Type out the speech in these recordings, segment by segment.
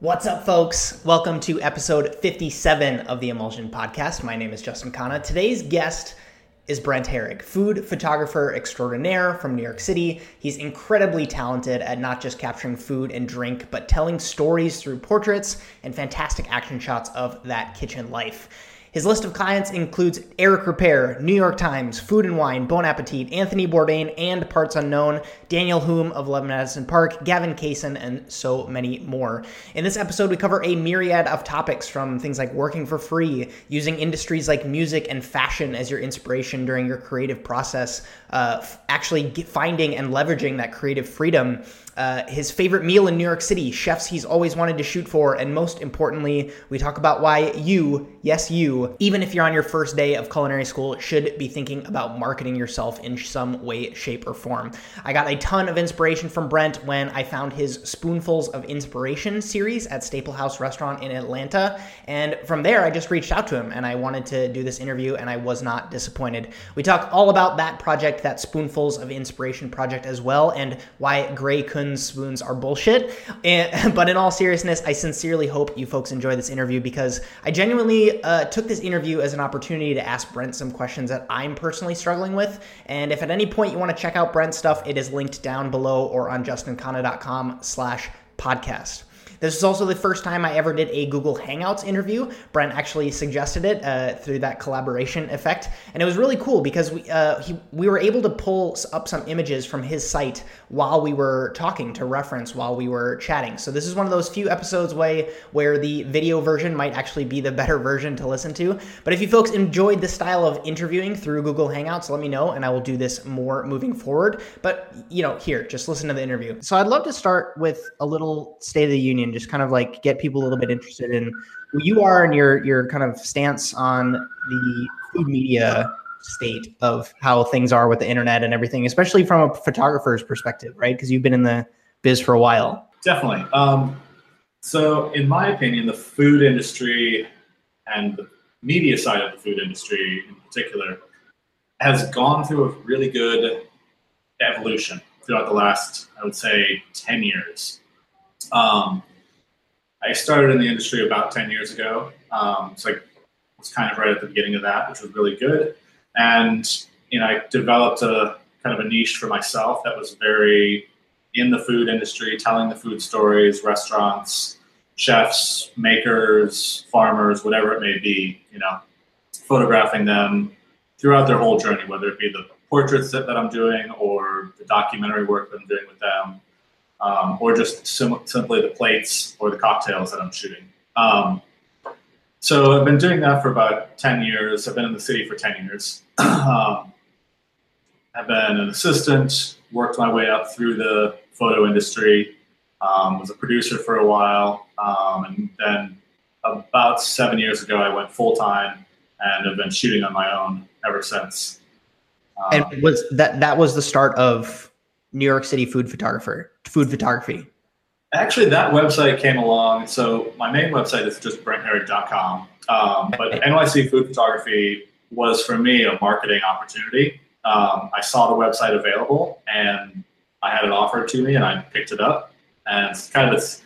What's up, folks? Welcome to episode 57 of the Emulsion Podcast. My name is Justin Khanna. Today's guest is Brent Herrig, food photographer extraordinaire from New York City. He's incredibly talented at not just capturing food and drink, but telling stories through portraits and fantastic action shots of that kitchen life. His list of clients includes Eric Ripert, New York Times, Food and Wine, Bon Appetit, Anthony Bourdain, and Parts Unknown, Daniel Humm of 11 Madison Park, Gavin Kaysen, and so many more. In this episode, we cover a myriad of topics from things like working for free, using industries like music and fashion as your inspiration during your creative process, uh, actually finding and leveraging that creative freedom uh, his favorite meal in New York City, chefs he's always wanted to shoot for, and most importantly, we talk about why you, yes, you, even if you're on your first day of culinary school, should be thinking about marketing yourself in some way, shape, or form. I got a ton of inspiration from Brent when I found his Spoonfuls of Inspiration series at Staplehouse Restaurant in Atlanta, and from there, I just reached out to him and I wanted to do this interview, and I was not disappointed. We talk all about that project, that Spoonfuls of Inspiration project as well, and why Gray Kunz spoons are bullshit. And, but in all seriousness, I sincerely hope you folks enjoy this interview because I genuinely uh, took this interview as an opportunity to ask Brent some questions that I'm personally struggling with. And if at any point you want to check out Brent's stuff, it is linked down below or on justinkhanna.com slash podcast. This is also the first time I ever did a Google Hangouts interview. Brent actually suggested it uh, through that collaboration effect, and it was really cool because we uh, he, we were able to pull up some images from his site while we were talking to reference while we were chatting. So this is one of those few episodes way where the video version might actually be the better version to listen to. But if you folks enjoyed this style of interviewing through Google Hangouts, let me know, and I will do this more moving forward. But you know, here, just listen to the interview. So I'd love to start with a little State of the Union and just kind of like get people a little bit interested in who you are and your your kind of stance on the food media state of how things are with the internet and everything, especially from a photographer's perspective, right? Because you've been in the biz for a while. Definitely. Um, so, in my opinion, the food industry and the media side of the food industry in particular has gone through a really good evolution throughout the last, I would say, 10 years. Um, I started in the industry about 10 years ago. Um, so I was kind of right at the beginning of that, which was really good. And, you know, I developed a kind of a niche for myself that was very in the food industry, telling the food stories, restaurants, chefs, makers, farmers, whatever it may be, you know, photographing them throughout their whole journey, whether it be the portraits that, that I'm doing or the documentary work that I'm doing with them um, or just sim- simply the plates or the cocktails that I'm shooting. Um, so I've been doing that for about 10 years. I've been in the city for 10 years. um, I've been an assistant, worked my way up through the photo industry, um, was a producer for a while, um, and then about seven years ago, I went full time and have been shooting on my own ever since. and um, was that that was the start of New York City food photographer, food photography? Actually, that website came along. So my main website is just brentherrig.com. Um, but NYC Food Photography was for me a marketing opportunity. Um, I saw the website available and I had it offered to me and I picked it up. And it's kind of this,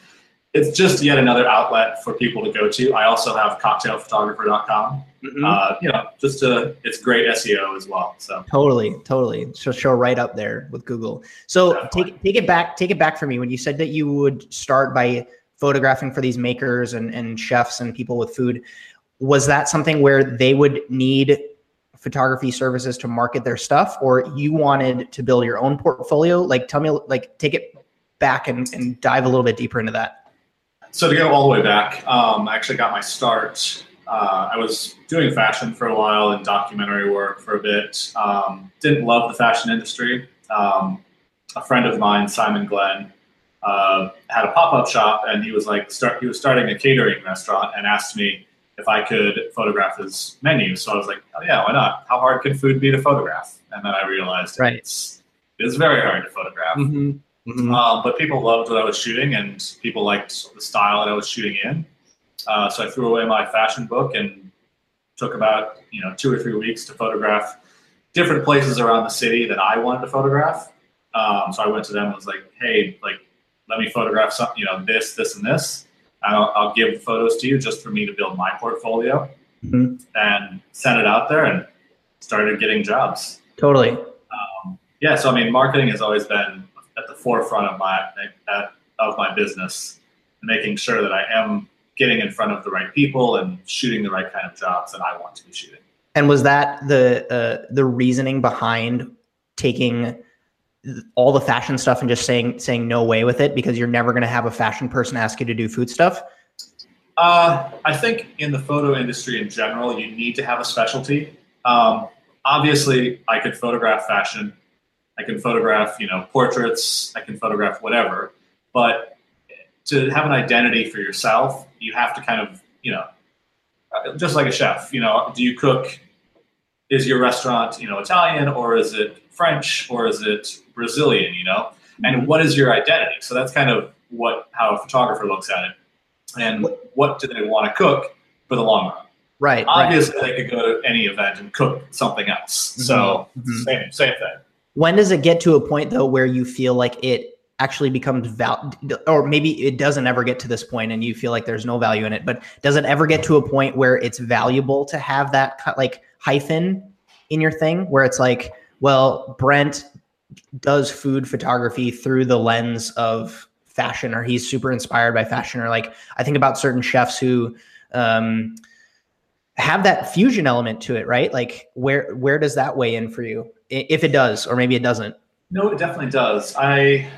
it's just yet another outlet for people to go to. I also have cocktailphotographer.com Mm-hmm. Uh, you know, just to, it's great SEO as well. So totally, totally. So show right up there with Google. So take take it back, take it back for me when you said that you would start by photographing for these makers and, and chefs and people with food. Was that something where they would need photography services to market their stuff, or you wanted to build your own portfolio? Like, tell me, like, take it back and, and dive a little bit deeper into that. So to go all the way back, um, I actually got my start uh, I was doing fashion for a while and documentary work for a bit. Um, didn't love the fashion industry. Um, a friend of mine, Simon Glenn, uh, had a pop-up shop, and he was like, start. He was starting a catering restaurant, and asked me if I could photograph his menu. So I was like, oh yeah, why not? How hard can food be to photograph? And then I realized right. it's it's very hard to photograph. Mm-hmm. Mm-hmm. Uh, but people loved what I was shooting, and people liked the style that I was shooting in. Uh, so I threw away my fashion book and took about you know two or three weeks to photograph different places around the city that I wanted to photograph. Um, so I went to them and was like, "Hey, like, let me photograph some, you know, this, this, and this." I'll, I'll give photos to you just for me to build my portfolio Mhm. and send it out there and started getting jobs. Totally. Yeah, so I mean, marketing has always been forefront of my of my business, making sure that I am getting in front of the right people and shooting the right kind of jobs that I want to be shooting. And was that the uh, the reasoning behind taking all the fashion stuff and just saying saying no way with it because you're never going to have a fashion person ask you to do food stuff? Uh, I think in the photo industry in general, you need to have a specialty. Um, obviously, I could photograph fashion. I can photograph, you know, portraits. I can photograph whatever. But to have an identity for yourself, you have to kind of, you know, uh, just like a chef. You know, do you cook? Is your restaurant, you know, Italian or is it French or is it Brazilian? You know, and what is your identity? So that's kind of what how a photographer looks at it, and what do they want to cook for the long run. Right. right. Obviously, they could go to any event and cook something else. So Mhm. same same thing. When does it get to a point though where you feel like it actually becomes val or maybe it doesn't ever get to this point and you feel like there's no value in it, but does it ever get to a point where it's valuable to have that like hyphen in your thing where it's like, well, Brent does food photography through the lens of fashion or he's super inspired by fashion or like I think about certain chefs who um have that fusion element to it, right? Like where where does that weigh in for you? If it does, or maybe it doesn't. No, it definitely does. I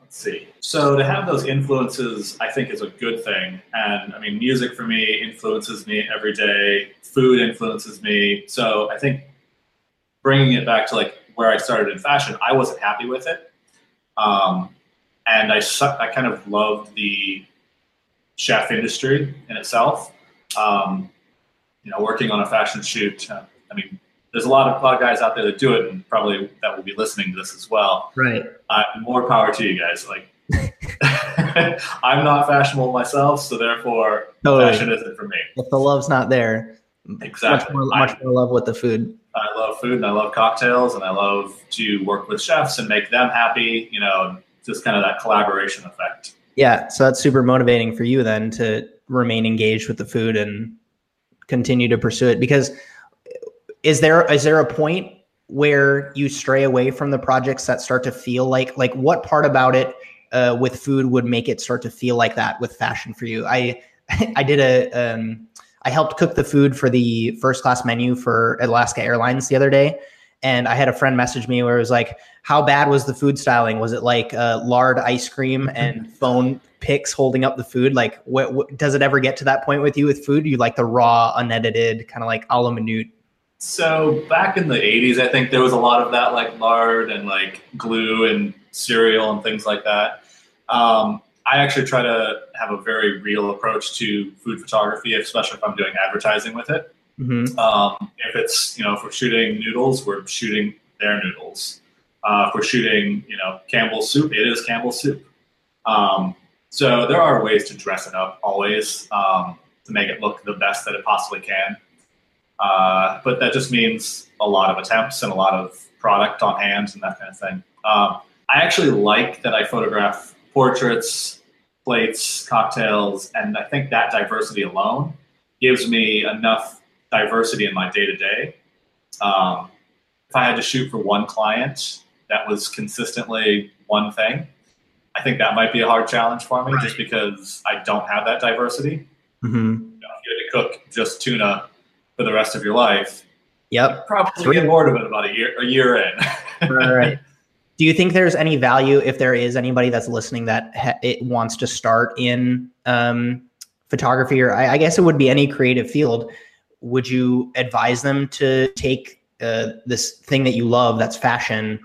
let's see. So to have those influences, I think, is a good thing. And I mean, music for me influences me every day. Food influences me. So I think bringing it back to like where I started in fashion, I wasn't happy with it, um, and I I kind of loved the chef industry in itself. Um, you know, working on a fashion shoot. Uh, I mean, there's a lot of a lot of guys out there that do it, and probably that will be listening to this as well. Right. Uh, more power to you guys. Like, I'm not fashionable myself, so therefore, Totally. fashion isn't for me. If the love's not there, Exactly. much more I- much more love with the food. I love food and I love cocktails and I love to work with chefs and make them happy. You know, just kind of that collaboration effect. Yeah, so that's super motivating for you then to remain engaged with the food and continue to pursue it? Because is there is there a point where you stray away from the projects that start to feel like like what part about it uh, with food would make it start to feel like that with fashion for you? I i did a um i helped cook the food for the first class menu for alaska airlines the other day and i had a friend message me where it was like how bad was the food styling was it like uh, lard ice cream and phone picks holding up the food like what, what does it ever get to that point with you with food you like the raw unedited kind of like a la minute So back in the 80s, I think there was a lot of that, like lard and like glue and cereal and things like that. Um, I actually try to have a very real approach to food photography, especially if I'm doing advertising with it. mm-hmm. Um, if it's, you know, if we're shooting noodles, we're shooting their noodles. Uh, shooting, you know, Campbell's soup, it is Campbell's soup. Um, so there are ways to dress it up always um, to make it look the best that it possibly can. Uh, but that just means a lot of attempts and a lot of product on hand and that kind of thing. Um, I actually like that I photograph portraits, plates, cocktails, and I think that diversity alone gives me enough diversity in my day to day. If I had to shoot for one client that was consistently one thing, I think that might be a hard challenge for me just because I don't have that diversity. Mm-hmm. You know, if you had to cook just tuna for the rest of your life, yep probably get bored of it about a year a year in. right, right. Do you think there's any value if there is anybody that's listening that ha- it wants to start in um, photography, or I, I guess it would be any creative field? Would you advise them to take uh, this thing that you love, that's fashion,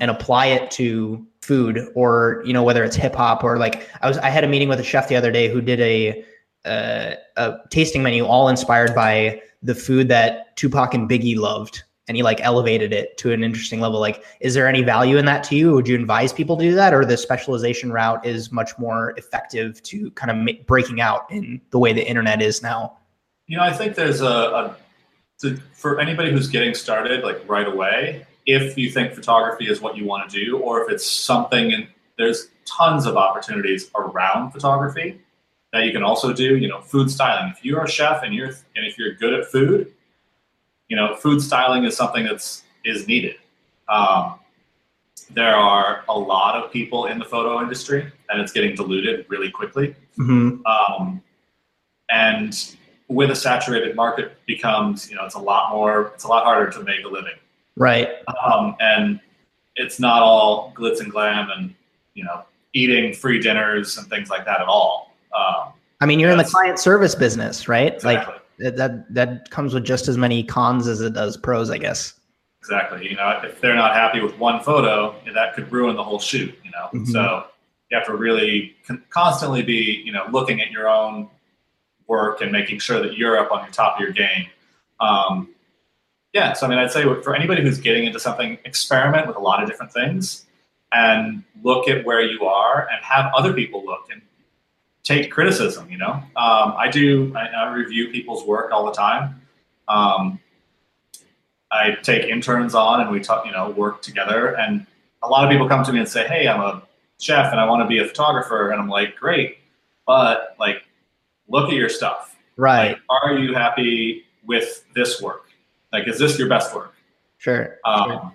and apply it to food, or you know whether it's hip hop or like I was I had a meeting with a chef the other day who did a uh, a tasting menu all inspired by the food that Tupac and Biggie loved. And he like elevated it to an interesting level. Like is there any value in that to you? Would you advise people to do that? Or the specialization route is much more effective to kind of make, breaking out in the way the internet is now? You know, I think there's a, a to, for anybody who's getting started like right away. If you think photography is what you want to do, or if it's something, and there's tons of opportunities around photography that you can also do. You know, food styling. If you're a chef and you're and if you're good at food, you know, food styling is something that's is needed. Um, there are a lot of people in the photo industry, and it's getting diluted really quickly. Mm-hmm. Um, and with a saturated market, becomes you know it's a lot more, it's a lot harder to make a living. Right. Um, and it's not all glitz and glam and you know eating free dinners and things like that at all. Um, I mean, you're in the client service business, right? exactly. Like that, that comes with just as many cons as it does pros, I guess. Exactly. You know, if they're not happy with one photo, that could ruin the whole shoot. You know, Mhm. so you have to really con- constantly be, you know, looking at your own work and making sure that you're up on your top of your game. Um, yeah. So I mean, I'd say for anybody who's getting into something, experiment with a lot of different things and look at where you are and have other people look and take criticism. You know, um, I do. I, I review people's work all the time. Um, I take interns on and we talk, you know, work together. And a lot of people come to me and say, "Hey, I'm a chef and I want to be a photographer." And I'm like, "Great, but like, look at your stuff. Right. Like, are you happy with this work? Like, is this your best work?" Sure. Um, sure.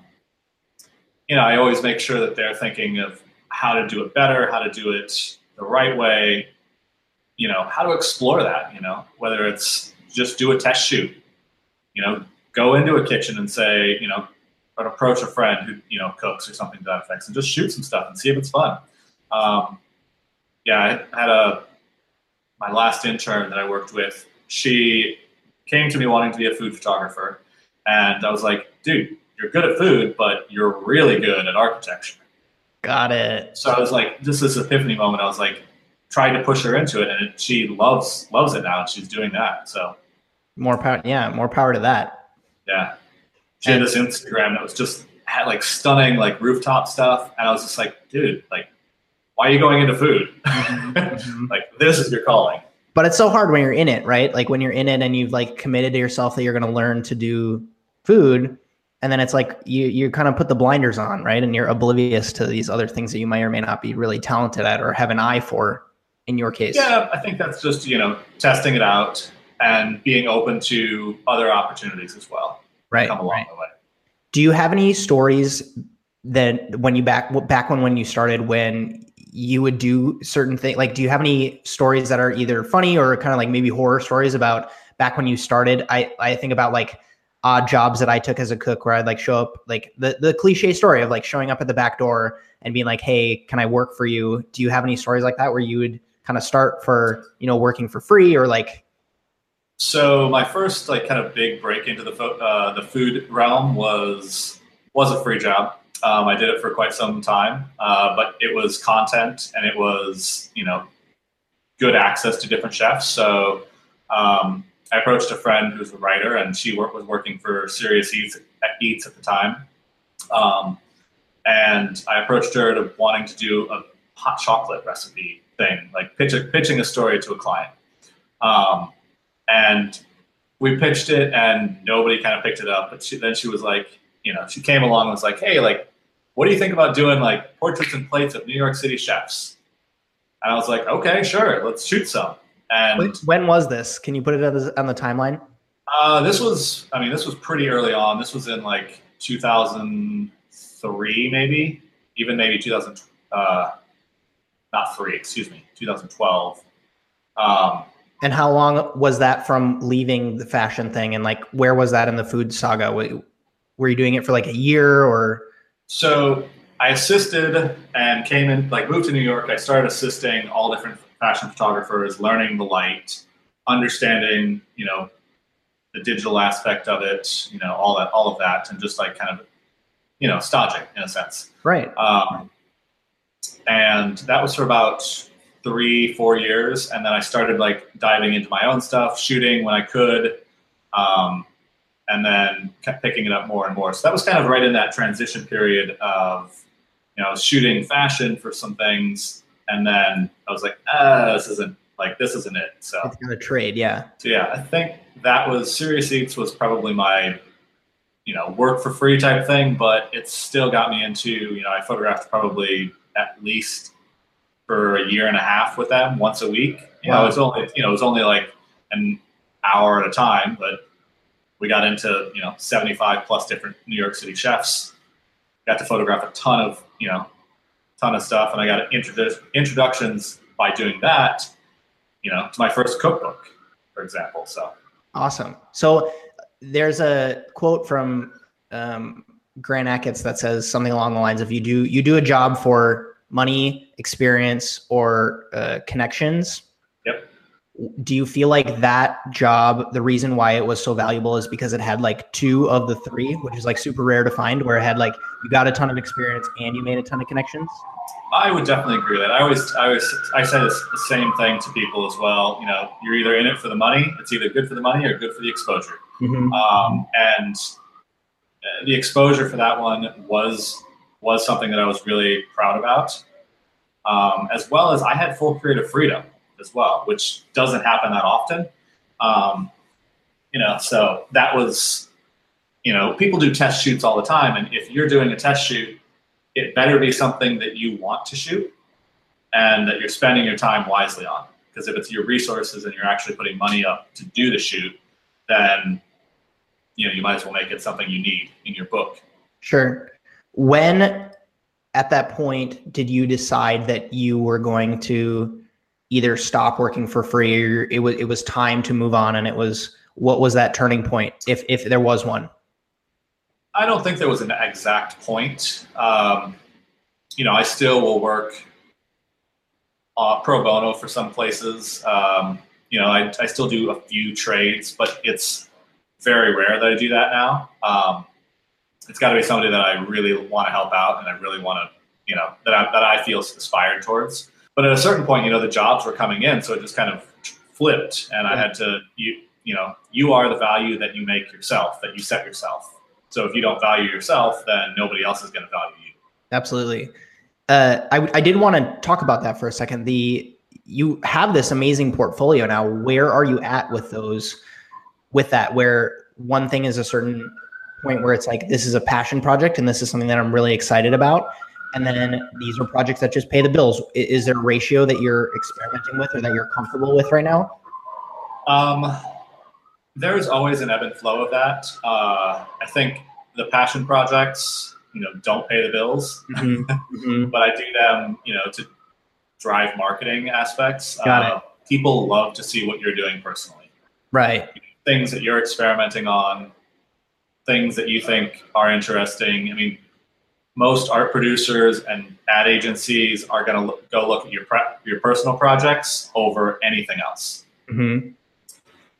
You know, I always make sure that they're thinking of how to do it better, how to do it the right way. You know, how to explore that. You know, whether it's just do a test shoot. You know, go into a kitchen and say, you know, or approach a friend who you know cooks or something to that effect, and just shoot some stuff and see if it's fun. Um, yeah, I had a my last intern that I worked with. She came to me wanting to be a food photographer, and I was like, dude, you're good at food, but you're really good at architecture. Got it. So I was like, this is epiphany moment. I was like, trying to push her into it, and she loves loves it now. and She's doing that. So More power. Yeah, more power to that. yeah, she had this Instagram that was just had like stunning like rooftop stuff, and I was just like, dude, like, why are you going into food? Mhm. like this is your calling. But it's so hard when you're in it, right? Like when you're in it and you've like committed to yourself that you're going to learn to do food, and then it's like you you kind of put the blinders on, right? And you're oblivious to these other things that you may or may not be really talented at or have an eye for. In your case, Yeah, I think that's just you know testing it out and being open to other opportunities as well. right. Come along right. the way. Do you have any stories that when you back back when when you started when you would do certain things like do you have any stories that are either funny or kind of like maybe horror stories about back when you started i i think about like odd jobs that i took as a cook where i'd like show up like the the cliche story of like showing up at the back door and being like hey can i work for you do you have any stories like that where you would kind of start for you know working for free or like So my first like kind of big break into the fo- uh, the food realm was was a free job. Um, I did it for quite some time, uh, but it was content and it was you know good access to different chefs. So um, I approached a friend who's a writer, and she work, was working for Serious Eats at, Eats at the time. Um, and I approached her to wanting to do a hot chocolate recipe thing, like pitch a, pitching a story to a client. Um, and we pitched it, and nobody kind of picked it up. But she, then she was like, you know, she came along and was like, hey, like, what do you think about doing like portraits and plates of New York City chefs? And I was like, okay, sure, let's shoot some. And when was this can you put it on the, on the timeline uh, this was, I mean, this was pretty early on. This was in like 2003, maybe, even maybe 2000, uh, not three, excuse me, 2012. Um, And how long was that from leaving the fashion thing? And like, where was that in the food saga? Were were you doing it for like a year or? So I assisted and came in, like moved to New York. I started assisting all different fashion photographers, learning the light, understanding, you know, the digital aspect of it, you know, all that, all of that, and just like kind of, you know, staging in a sense. Right. Um, and that was for about three, four years. And then I started like diving into my own stuff, shooting when I could, um, and then kept picking it up more and more. So that was kind of right in that transition period of, you know, shooting fashion for some things. And then I was like, ah, this isn't like, this isn't it. So, It's of trade. Yeah. so yeah, I think that was Serious Eats was probably my, you know, work for free type thing, but it still got me into, you know, I photographed probably at least for a year and a half with them once a week. You know, it's only you know it was only like an hour at a time, but we got into you know 75 plus different New York City chefs. Got to photograph a ton of you know ton of stuff, and I got introdu- introductions by doing that. You know, to my first cookbook, for example. So Awesome. So there's a quote from um, Grant Achatz that says something along the lines of you do you do a job for money, experience, or uh, connections. Do you feel like that job, the reason why it was so valuable is because it had like two of the three, which is like super rare to find, where it had like you got a ton of experience and you made a ton of connections? I would definitely agree with that. I always, I always, I say this, the same thing to people as well. You know, you're either in it for the money. It's either good for the money or good for the exposure. Mm-hmm. Um, and uh, the exposure for that one was was something that I was really proud about, um, as well as I had full creative freedom as well, which doesn't happen that often. Um, you know, so that was, you know, people do test shoots all the time, and if you're doing a test shoot, it better be something that you want to shoot and that you're spending your time wisely on. Because if it's your resources and you're actually putting money up to do the shoot, then you know you might as well make it something you need in your book. Sure. When at that point did you decide that you were going to either stop working for free or it was it was time to move on and it was what was that turning point if if there was one? I don't think there was an exact point. Um, you know, I still will work uh, pro bono for some places. Um, you know, I, I still do a few trades, but it's very rare that I do that now. Um, it's got to be somebody that I really want to help out and I really want to, you know, that I, that I feel inspired towards. But at a certain point, you know, the jobs were coming in, so it just kind of flipped, and I had to, you, you know, you are the value that you make yourself, that you set yourself. So if you don't value yourself, then nobody else is going to value you. Absolutely. Uh, I, I did want to talk about that for a second. The you have this amazing portfolio now. Where are you at with those? With that, where one thing is a certain point where it's like this is a passion project and this is something that I'm really excited about, and then these are projects that just pay the bills. Is there a ratio that you're experimenting with or that you're comfortable with right now? Um, there's always an ebb and flow of that. Uh, I think the passion projects, you know, don't pay the bills, Mhm. but I do them, you know, to drive marketing aspects. Got uh, People love to see what you're doing personally. Right. Things that you're experimenting on, things that you think are interesting. I mean, most art producers and ad agencies are going to go look at your pre- your personal projects over anything else. hmm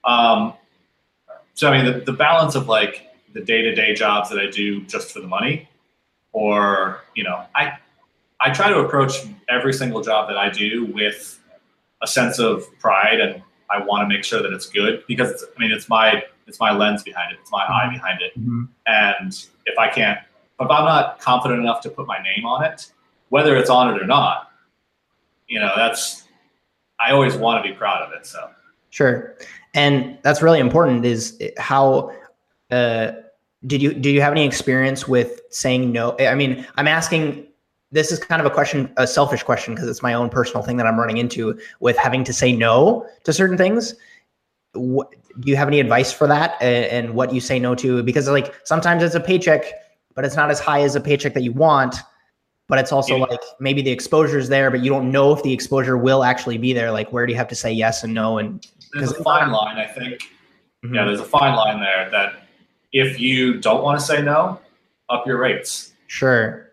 Um, so I mean, the, the balance of like the day to day jobs that I do just for the money, or you know, I I try to approach every single job that I do with a sense of pride, and I want to make sure that it's good because it's, I mean, it's my it's my lens behind it, it's my eye behind it, hmm and if I can't, if I'm not confident enough to put my name on it, whether it's on it or not, you know, that's I always want to be proud of it. So. Sure, and that's really important. Is how uh, did you do you have any experience with saying no? I mean, I'm asking. This is kind of a question, a selfish question, because it's my own personal thing that I'm running into with having to say no to certain things. What, do you have any advice for that, and, and what you say no to? Because like sometimes it's a paycheck, but it's not as high as a paycheck that you want. But it's also Yeah. like maybe the exposure is there, but you don't know if the exposure will actually be there. Like, where do you have to say yes and no? And there's a fine line, I think. Mhm. Yeah, there's a fine line there that if you don't want to say no, up your rates. Sure.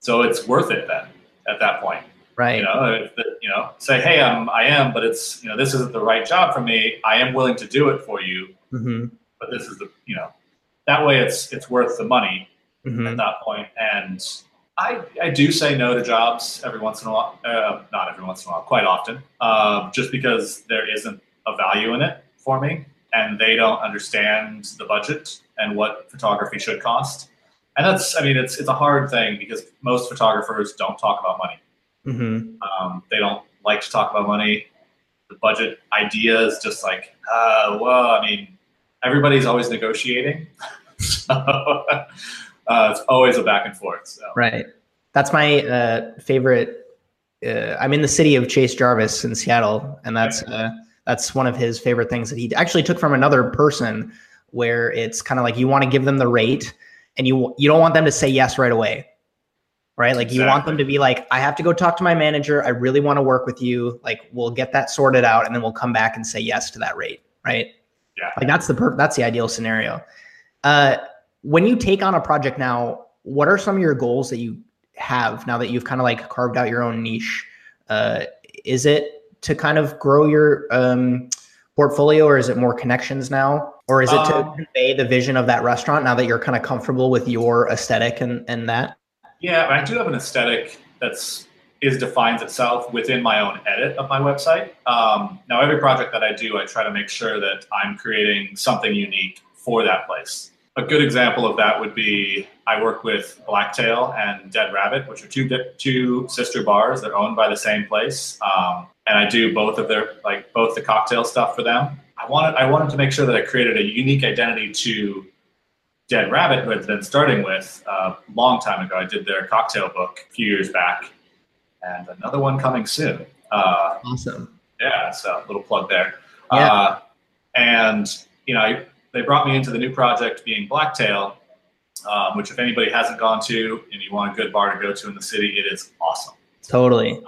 So it's worth it then at that point. Right. You know, the, you know, say, hey, I'm, I am, but it's, you know, this isn't the right job for me. I am willing to do it for you, hmm but this is the, you know, that way it's, it's worth the money hmm at that point. And I, I do say no to jobs every once in a while, uh, not every once in a while, quite often, uh, just because there isn't a value in it for me and they don't understand the budget and what photography should cost. And that's, I mean, it's, it's a hard thing because most photographers don't talk about money. hmm Um, they don't like to talk about money. The budget idea is just like, uh, well, I mean, everybody's always negotiating. so uh, it's always a back and forth. So. Right. That's my uh, favorite uh, I'm in the city of Chase Jarvis in Seattle, and that's uh, that's one of his favorite things that he actually took from another person, where it's kind of like you want to give them the rate, and you you don't want them to say yes right away, right? Like you want them to be like, I have to go talk to my manager. I really want to work with you. Like we'll get that sorted out, and then we'll come back and say yes to that rate, right? Yeah. Like that's the per- that's the ideal scenario. Uh, when you take on a project now, what are some of your goals that you have now that you've kind of like carved out your own niche? Uh, is it to kind of grow your um, portfolio, or is it more connections now, or is it to Um, convey the vision of that restaurant now that you're kind of comfortable with your aesthetic and and that? Yeah, I do have an aesthetic that's is defines itself within my own edit of my website. Um, now, every project that I do, I try to make sure that I'm creating something unique for that place. A good example of that would be I work with Blacktail and Dead Rabbit, which are two two sister bars. They're owned by the same place, um, and I do both of their like both the cocktail stuff for them. I wanted I wanted to make sure that I created a unique identity to Dead Rabbit, who had been starting with a long time ago. I did their cocktail book a few years back, and another one coming soon. Uh, Awesome. yeah, so a little plug there. Yeah. Uh, and you know, I, they brought me into the new project being Blacktail, um, which if anybody hasn't gone to and you want a good bar to go to in the city, it is awesome Totally.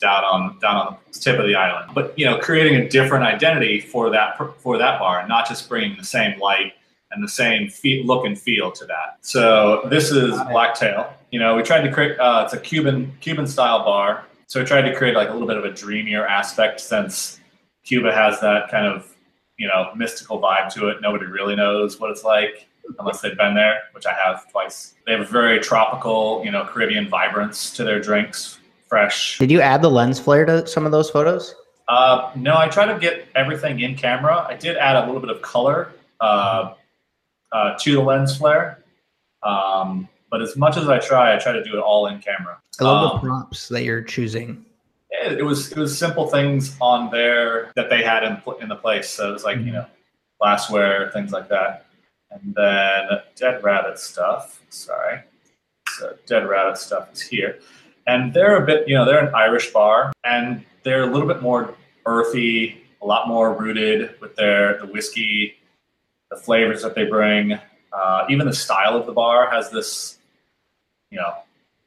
down on down on the tip of the island. But you know, creating a different identity for that for that bar, and not just bringing the same light and the same look and feel to that. So this is Blacktail. You know, we tried to create. Uh, it's a Cuban Cuban style bar. So we tried to create like a little bit of a dreamier aspect since Cuba has that kind of you know mystical vibe to it. Nobody really knows what it's like unless they've been there, which I have twice. They have a very tropical, you know, Caribbean vibrance to their drinks. Fresh, Did you add the lens flare to some of those photos? uh, no, I try to get everything in camera. I did add a little bit of color uh, uh, to the lens flare, um, but as much as I try, I try to do it all in camera. I love Um, the props that you're choosing. It, was it was simple things on there that they had in in the place. So it was like you know glassware, things like that, and then dead rabbit stuff. Sorry, so dead rabbit stuff is here, and they're a bit you know they're an Irish bar, and they're a little bit more earthy, a lot more rooted with their the whiskey, the flavors that they bring. Uh, even the style of the bar has this, you know,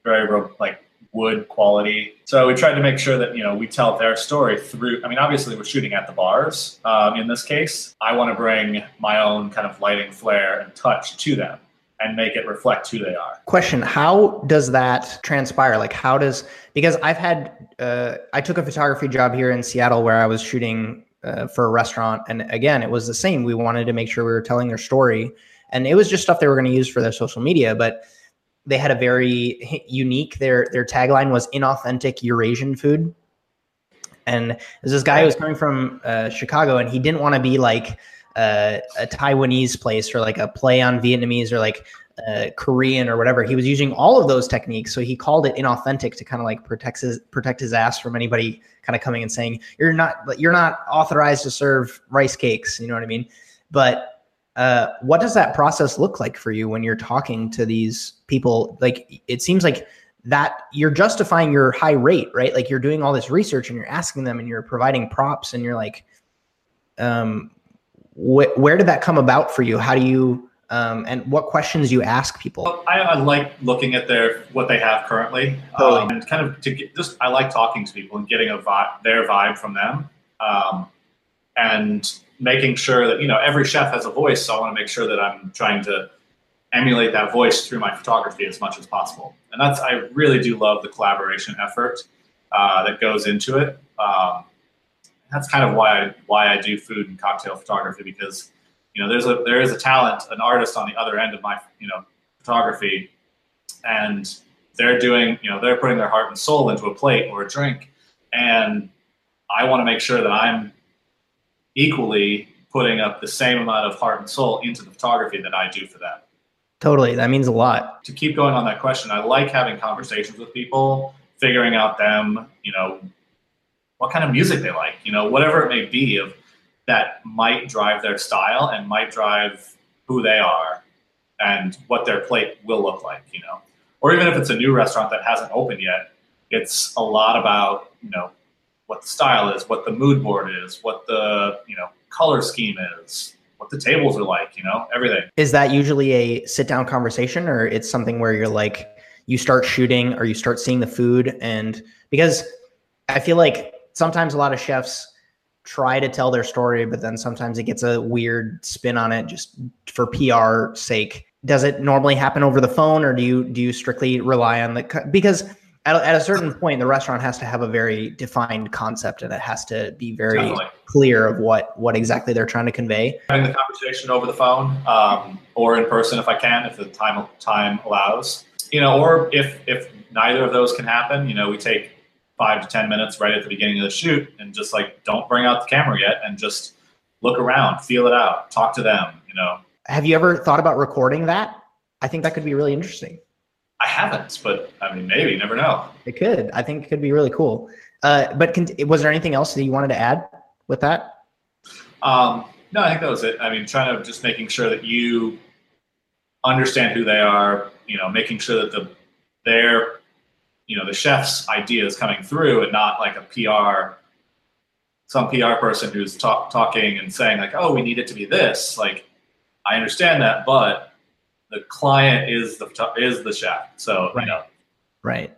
very like wood quality. So we tried to make sure that you know we tell their story through. I mean, obviously we're shooting at the bars. Um, in this case, I want to bring my own kind of lighting, flair, and touch to them, and make it reflect who they are. Question: How does that transpire? Like, how does because I've had uh, I took a photography job here in Seattle where I was shooting uh, for a restaurant, and again, it was the same. We wanted to make sure we were telling their story, and it was just stuff they were going to use for their social media, but they had a very unique their their tagline was inauthentic Eurasian food. And there's this guy who was coming from uh, Chicago, and he didn't want to be like uh, a Taiwanese place or like a play on Vietnamese or like uh, Korean or whatever. He was using all of those techniques, so he called it inauthentic to kind of like protect his protect his ass from anybody kind of coming and saying you're not you're not authorized to serve rice cakes. You know what I mean? But uh, what does that process look like for you when you're talking to these people? Like it seems like that you're justifying your high rate, right? Like you're doing all this research and you're asking them and you're providing props and you're like, um, wh- where did that come about for you? How do you um, and what questions you ask people? I, I like looking at their what they have currently, Totally. um, and kind of to get just I like talking to people and getting a vibe, their vibe from them, um, and making sure that you know every chef has a voice. So I want to make sure that I'm trying to emulate that voice through my photography as much as possible. And that's I really do love the collaboration effort uh, that goes into it. Um, that's kind of why I, why I do food and cocktail photography because you know there's a there is a talent an artist on the other end of my you know photography and they're doing you know they're putting their heart and soul into a plate or a drink and i want to make sure that i'm equally putting up the same amount of heart and soul into the photography that i do for them Totally, that means a lot. to keep going on that question i like having conversations with people figuring out them you know what kind of music they like you know whatever it may be of that might drive their style and might drive who they are and what their plate will look like you know or even if it's a new restaurant that hasn't opened yet it's a lot about you know what the style is, what the mood board is, what the you know color scheme is, what the tables are like, you know, everything. Is that usually a sit down conversation or it's something where you're like you start shooting or you start seeing the food and because I feel like sometimes a lot of chefs try to tell their story but then sometimes it gets a weird spin on it just for PR sake. Does it normally happen over the phone or do you do you strictly rely on the because at a, at a certain point, the restaurant has to have a very defined concept, and it has to be very Definitely. clear of what what exactly they're trying to convey. Having the conversation over the phone um, or in person, if I can, if the time time allows, you know, or if if neither of those can happen, you know, we take five to ten minutes right at the beginning of the shoot, and just like don't bring out the camera yet, and just look around, feel it out, talk to them. You know. Have you ever thought about recording that? I think that could be really interesting. I haven't, but I mean, maybe, never know. It could. I think it could be really cool. Uh, but can, was there anything else that you wanted to add with that? Um, no, I think that was it. I mean, trying to just making sure that you understand who they are. You know, making sure that the their, you know, the chef's idea is coming through, and not like a PR, some PR person who's talk, talking and saying like, "Oh, we need it to be this." Like, I understand that, but the client is the is the chef. So right. you know, right.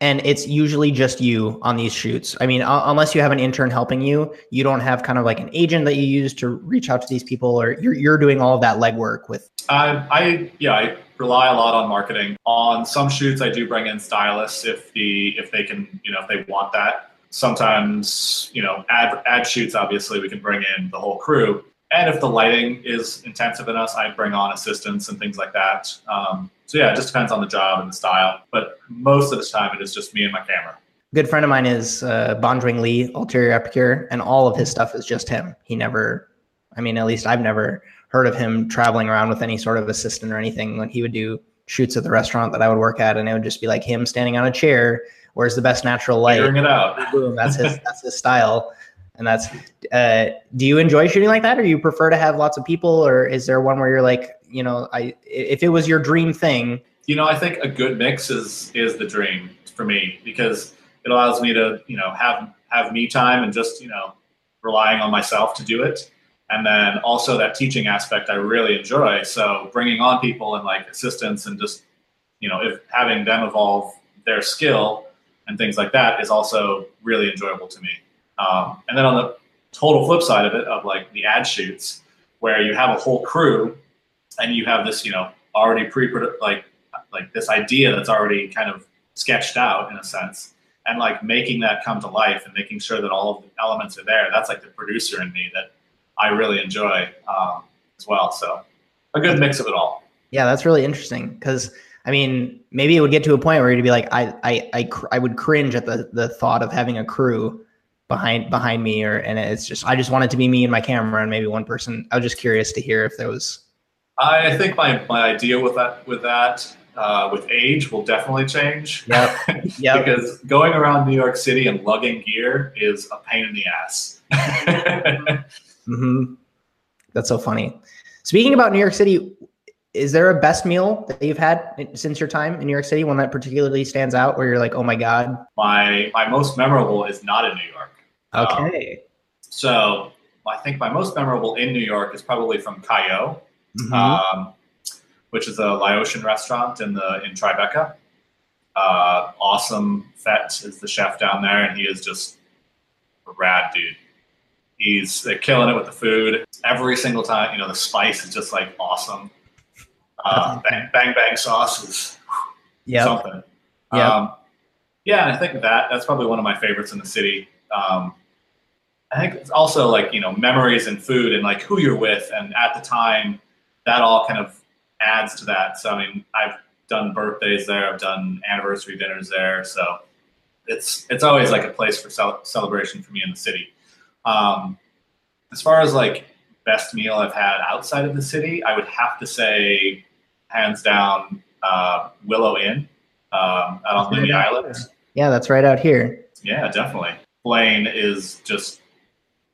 And it's usually just you on these shoots. I mean, uh, unless you have an intern helping you, you don't have kind of like an agent that you use to reach out to these people, or you're you're doing all of that legwork with. I, I yeah, I rely a lot on marketing. On some shoots, I do bring in stylists if the if they can, you know, if they want that. Sometimes, you know, ad ad shoots. Obviously, we can bring in the whole crew and if the lighting is intensive enough, I bring on assistants and things like that. Um, so yeah, it just depends on the job and the style. But most of the time, it is just me and my camera. A good friend of mine is uh, Bonjwing Lee, Ulterior Epicure, and all of his stuff is just him. He never, I mean, at least I've never heard of him traveling around with any sort of assistant or anything. When he would do shoots at the restaurant that I would work at, and it would just be like him standing on a chair. Where's the best natural light? Figuring it out. Boom. That's his. that's his style and that's uh, do you enjoy shooting like that or you prefer to have lots of people or is there one where you're like you know i if it was your dream thing? You know i think a good mix is is the dream for me because it allows me to you know have have me time and just you know relying on myself to do it. And then also that teaching aspect i really enjoy. So bringing on people and like assistants and just you know if having them evolve their skill and things like that is also really enjoyable to me um, and then on the total flip side of it, of like the ad shoots, where you have a whole crew and you have this, you know, already pre like like this idea that's already kind of sketched out in a sense, and like making that come to life and making sure that all of the elements are there. That's like the producer in me that I really enjoy um, as well. So a good mix of it all. Yeah, that's really interesting because. I mean, maybe it would get to a point where you'd be like, I, I, I, I would cringe at the, the thought of having a crew behind behind me or and it's just I just want it to be me and my camera and maybe one person. I was just curious to hear if there was I think my, my idea with that with that uh, with age will definitely change. Yeah, yep. because going around New York City and lugging gear is a pain in the ass. mm-hmm. That's so funny. Speaking about New York City, is there a best meal that you've had since your time in New York City? One that particularly stands out, where you're like, "Oh my god." My my most memorable is not in New York. Okay. Um, so I think my most memorable in New York is probably from Khe-Yo, mm-hmm. um, which is a Laotian restaurant in the in Tribeca. Uh, awesome Phet is the chef down there, and he is just a rad dude. He's killing it with the food every single time. You know, the spice is just like awesome. Uh, bang, bang bang sauce is yep. something. Yeah. Um, yeah, and I think that that's probably one of my favorites in the city. Um, I think it's also like you know memories and food and like who you're with and at the time that all kind of adds to that. So I mean I've done birthdays there, I've done anniversary dinners there, so it's it's always like a place for cel- celebration for me in the city. Um, as far as like best meal I've had outside of the city, I would have to say hands down uh, Willows Inn um, out on Lummi Island. Yeah, that's right out here. Yeah, definitely. Blaine is just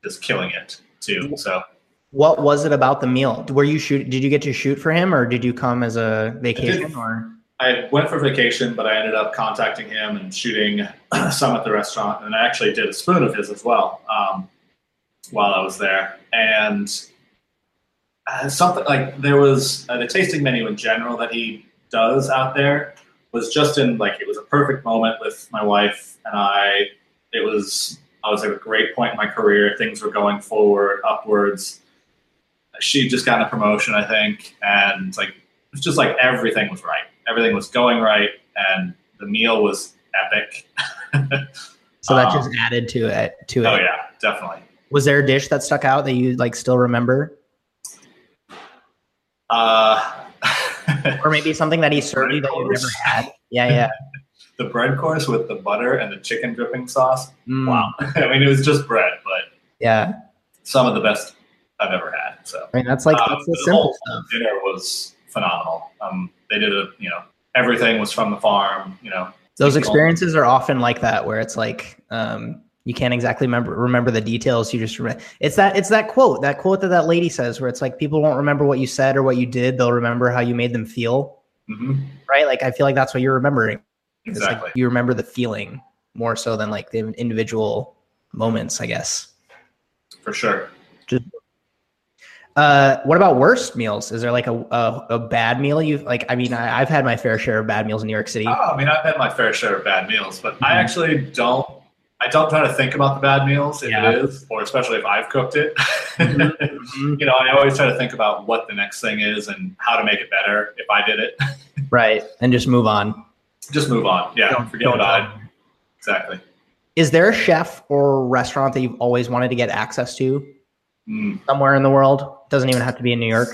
just killing it too. So what was it about the meal? Were you shoot? Did you get to shoot for him, or did you come as a vacation? I did, or I went for vacation, but I ended up contacting him and shooting some at the restaurant, and I actually did a spoon of his as well um, while I was there. And uh, something like there was uh, the tasting menu in general that he does out there was just in like it was a perfect moment with my wife and I. It was I was at a great point in my career. Things were going forward, upwards. She just got a promotion, I think, and like it's just like everything was right. Everything was going right, and the meal was epic. so that um, just added to it. To oh it. yeah, definitely. Was there a dish that stuck out that you like still remember? Uh, or maybe something that he served you that you never had. Yeah, yeah. the bread course with the butter and the chicken dripping sauce. Mm. Wow. I mean, it was just bread, but yeah, some of the best I've ever had. So I mean, that's like um, that's the, simple stuff. Dinner was phenomenal. Um, they did a you know everything was from the farm. You know, those experiences are often like that, where it's like um, you can't exactly remember remember the details. You just remember. It's that it's that quote that quote that that lady says, where it's like people won't remember what you said or what you did. They'll remember how you made them feel. Mm-hmm. Right? Like I feel like that's what you're remembering. Exactly. Like you remember the feeling more so than like the individual moments, I guess. For sure. Just, uh, what about worst meals? Is there like a, a, a bad meal you've like? I mean, I, have had my fair share of bad meals in New York City. Oh, I mean, I've had my fair share of bad meals, but mm-hmm. I actually don't. I don't try to think about the bad meals if yeah. it is, or especially if I've cooked it. Mm-hmm. you know, I always try to think about what the next thing is and how to make it better if I did it. right, and just move on just move on. Yeah, don't, forget don't about it. Exactly. Is there a chef or restaurant that you've always wanted to get access to mm. somewhere in the world? Doesn't even have to be in New York.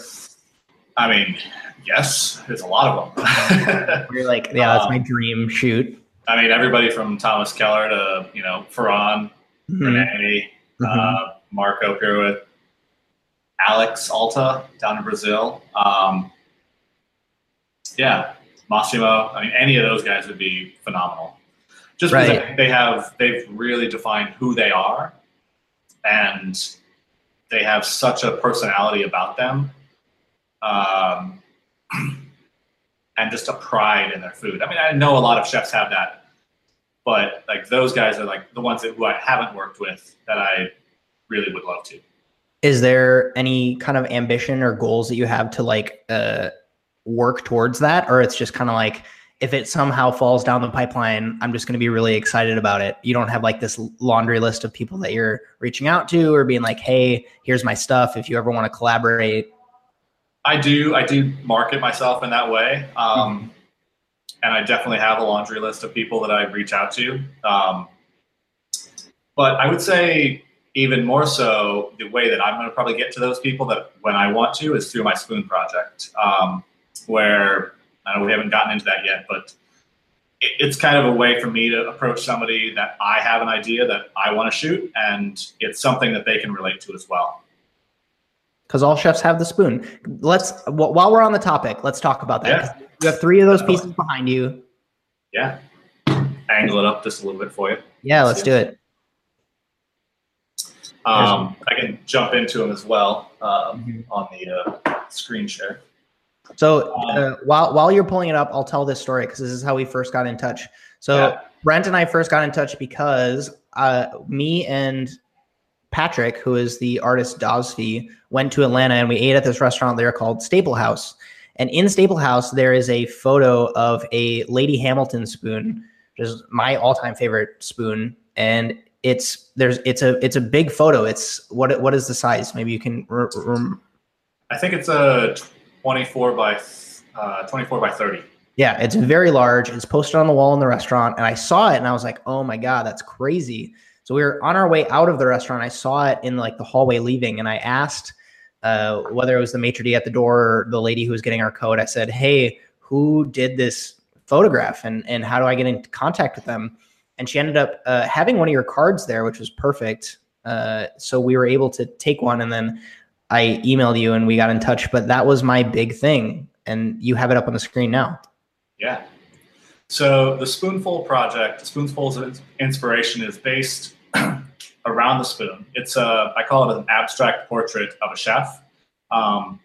I mean, yes, there's a lot of them. You're like, yeah, that's um, my dream shoot. I mean, everybody from Thomas Keller to you know Ferran, mm-hmm. Renee, mm-hmm. uh, Marco Pierre White, Alex Atala down in Brazil. Um, yeah, Massimo. I mean, any of those guys would be phenomenal. Just because they have they've really defined who they are, and they have such a personality about them, um, and just a pride in their food. I mean, I know a lot of chefs have that, but like those guys are like the ones that, who I haven't worked with that I really would love to. Is there any kind of ambition or goals that you have to like uh, work towards that or it's just kind of like if it somehow falls down the pipeline i'm just going to be really excited about it. You don't have like this laundry list of people that you're reaching out to or being like hey here's my stuff. If you ever want to collaborate. I do i do market myself in that way um, mm-hmm. and i definitely have a laundry list of people that i reach out to um, but i would say even more so the way that i'm going to probably get to those people that when i want to is through my spoon project um, where I know we haven't gotten into that yet, but it, it's kind of a way for me to approach somebody that I have an idea that I want to shoot, and it's something that they can relate to as well. Because all chefs have the spoon. Let's while we're on the topic, let's talk about that. Yeah. You have three of those pieces behind you. Yeah. Angle it up just a little bit for you. Yeah, let's do it. Um, I can jump into them as well um, mm-hmm. on the uh, screen share. So uh, while while you're pulling it up, I'll tell this story because this is how we first got in touch. So yeah. Brent and I first got in touch because uh, me and Patrick, who is the artist Dosfi, went to Atlanta and we ate at this restaurant there called Staplehouse. And in Staplehouse, there is a photo of a Lady Hamilton spoon, which is my all-time favorite spoon. And it's there's it's a it's a big photo. It's what what is the size? Maybe you can. I think it's a 24 by uh, 24 by 30. Yeah, it's very large. It's posted on the wall in the restaurant, and I saw it, and I was like, "Oh my god, that's crazy!" So we were on our way out of the restaurant. I saw it in like the hallway leaving, and I asked uh, whether it was the maitre d' at the door or the lady who was getting our code. I said, "Hey, who did this photograph, and and how do I get in contact with them?" And she ended up uh, having one of your cards there, which was perfect. Uh, so we were able to take one, and then I emailed you and we got in touch, but that was my big thing. And you have it up on the screen now. Yeah. So the Spoonful project, Spoonful's of inspiration is based around the spoon. It's a, I call it an abstract portrait of a chef. Um,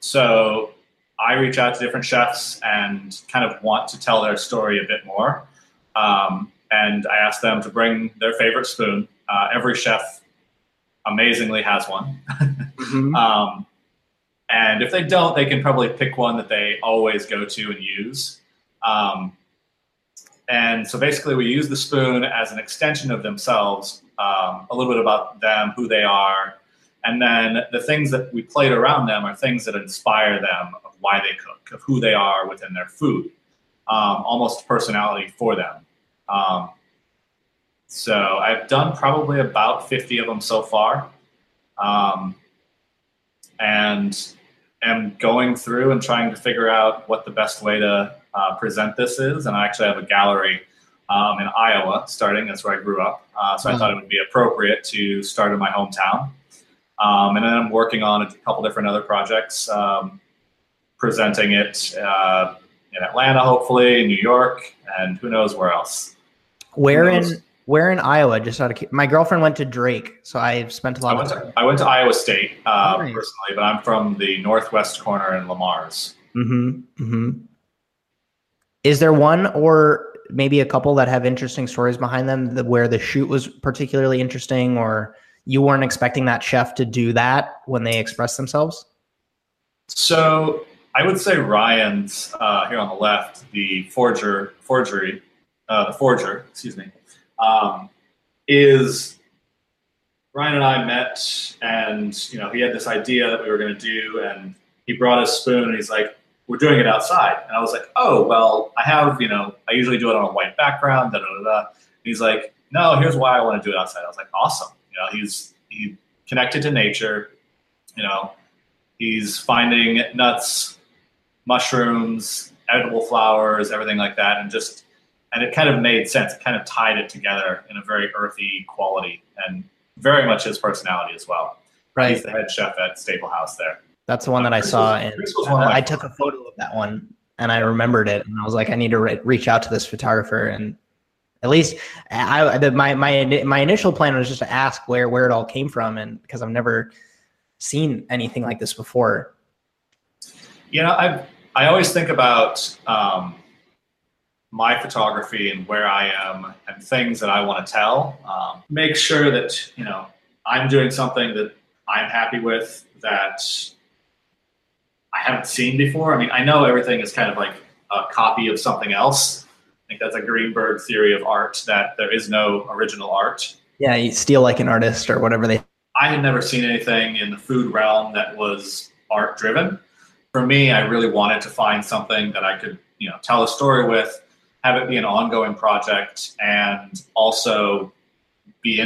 so I reach out to different chefs and kind of want to tell their story a bit more. Um, and I ask them to bring their favorite spoon. Uh, every chef amazingly has one. mm-hmm. um, and if they don't, they can probably pick one that they always go to and use. Um, and so basically, we use the spoon as an extension of themselves, um, a little bit about them, who they are. And then the things that we played around them are things that inspire them of why they cook, of who they are within their food, um, almost personality for them. So I've done probably about 50 of them so far. Um, and am going through and trying to figure out what the best way to uh, present this is. And I actually have a gallery um, in Iowa starting. That's where I grew up. Uh, so mm-hmm. I thought it would be appropriate to start in my hometown. Um, and then I'm working on a couple different other projects, um, presenting it uh, in Atlanta, hopefully, in New York, and who knows where else. Where in where in Iowa? Just out of my girlfriend went to Drake, so I've spent a lot I of time. To, I went to Iowa State uh, nice. personally, but I'm from the northwest corner in Le Mars. Mm-hmm. Mm-hmm. Is there one or maybe a couple that have interesting stories behind them that, where the shoot was particularly interesting or you weren't expecting that chef to do that when they expressed themselves? So I would say Ryan's uh, here on the left, the forger, forgery, uh, the forger, excuse me, um, is Ryan and I met, and you know he had this idea that we were going to do, and he brought a spoon, and he's like, "We're doing it outside," and I was like, "Oh well, I have you know I usually do it on a white background." Da da da. da. He's like, "No, here's why I want to do it outside." I was like, "Awesome!" You know, he's he connected to nature. You know, he's finding nuts, mushrooms, edible flowers, everything like that, and just and it kind of made sense. It kind of tied it together in a very earthy quality and very much his personality as well. Right. He's the head chef at Staplehouse there. That's the one that I saw, and I, I took a photo of that one, and I remembered it, and I was like, I need to re- reach out to this photographer, and at least I, the, my my my initial plan was just to ask where where it all came from, and because I've never seen anything like this before. You know, I I always think about um, my photography and where I am and things that I want to tell. Um, make sure that you know I'm doing something that I'm happy with that I haven't seen before. I mean, I know everything is kind of like a copy of something else. I think that's a Greenberg theory of art that there is no original art. Yeah, you steal like an artist or whatever they. I had never seen anything in the food realm that was art driven. For me, I really wanted to find something that I could, you know, tell a story with have it be an ongoing project and also be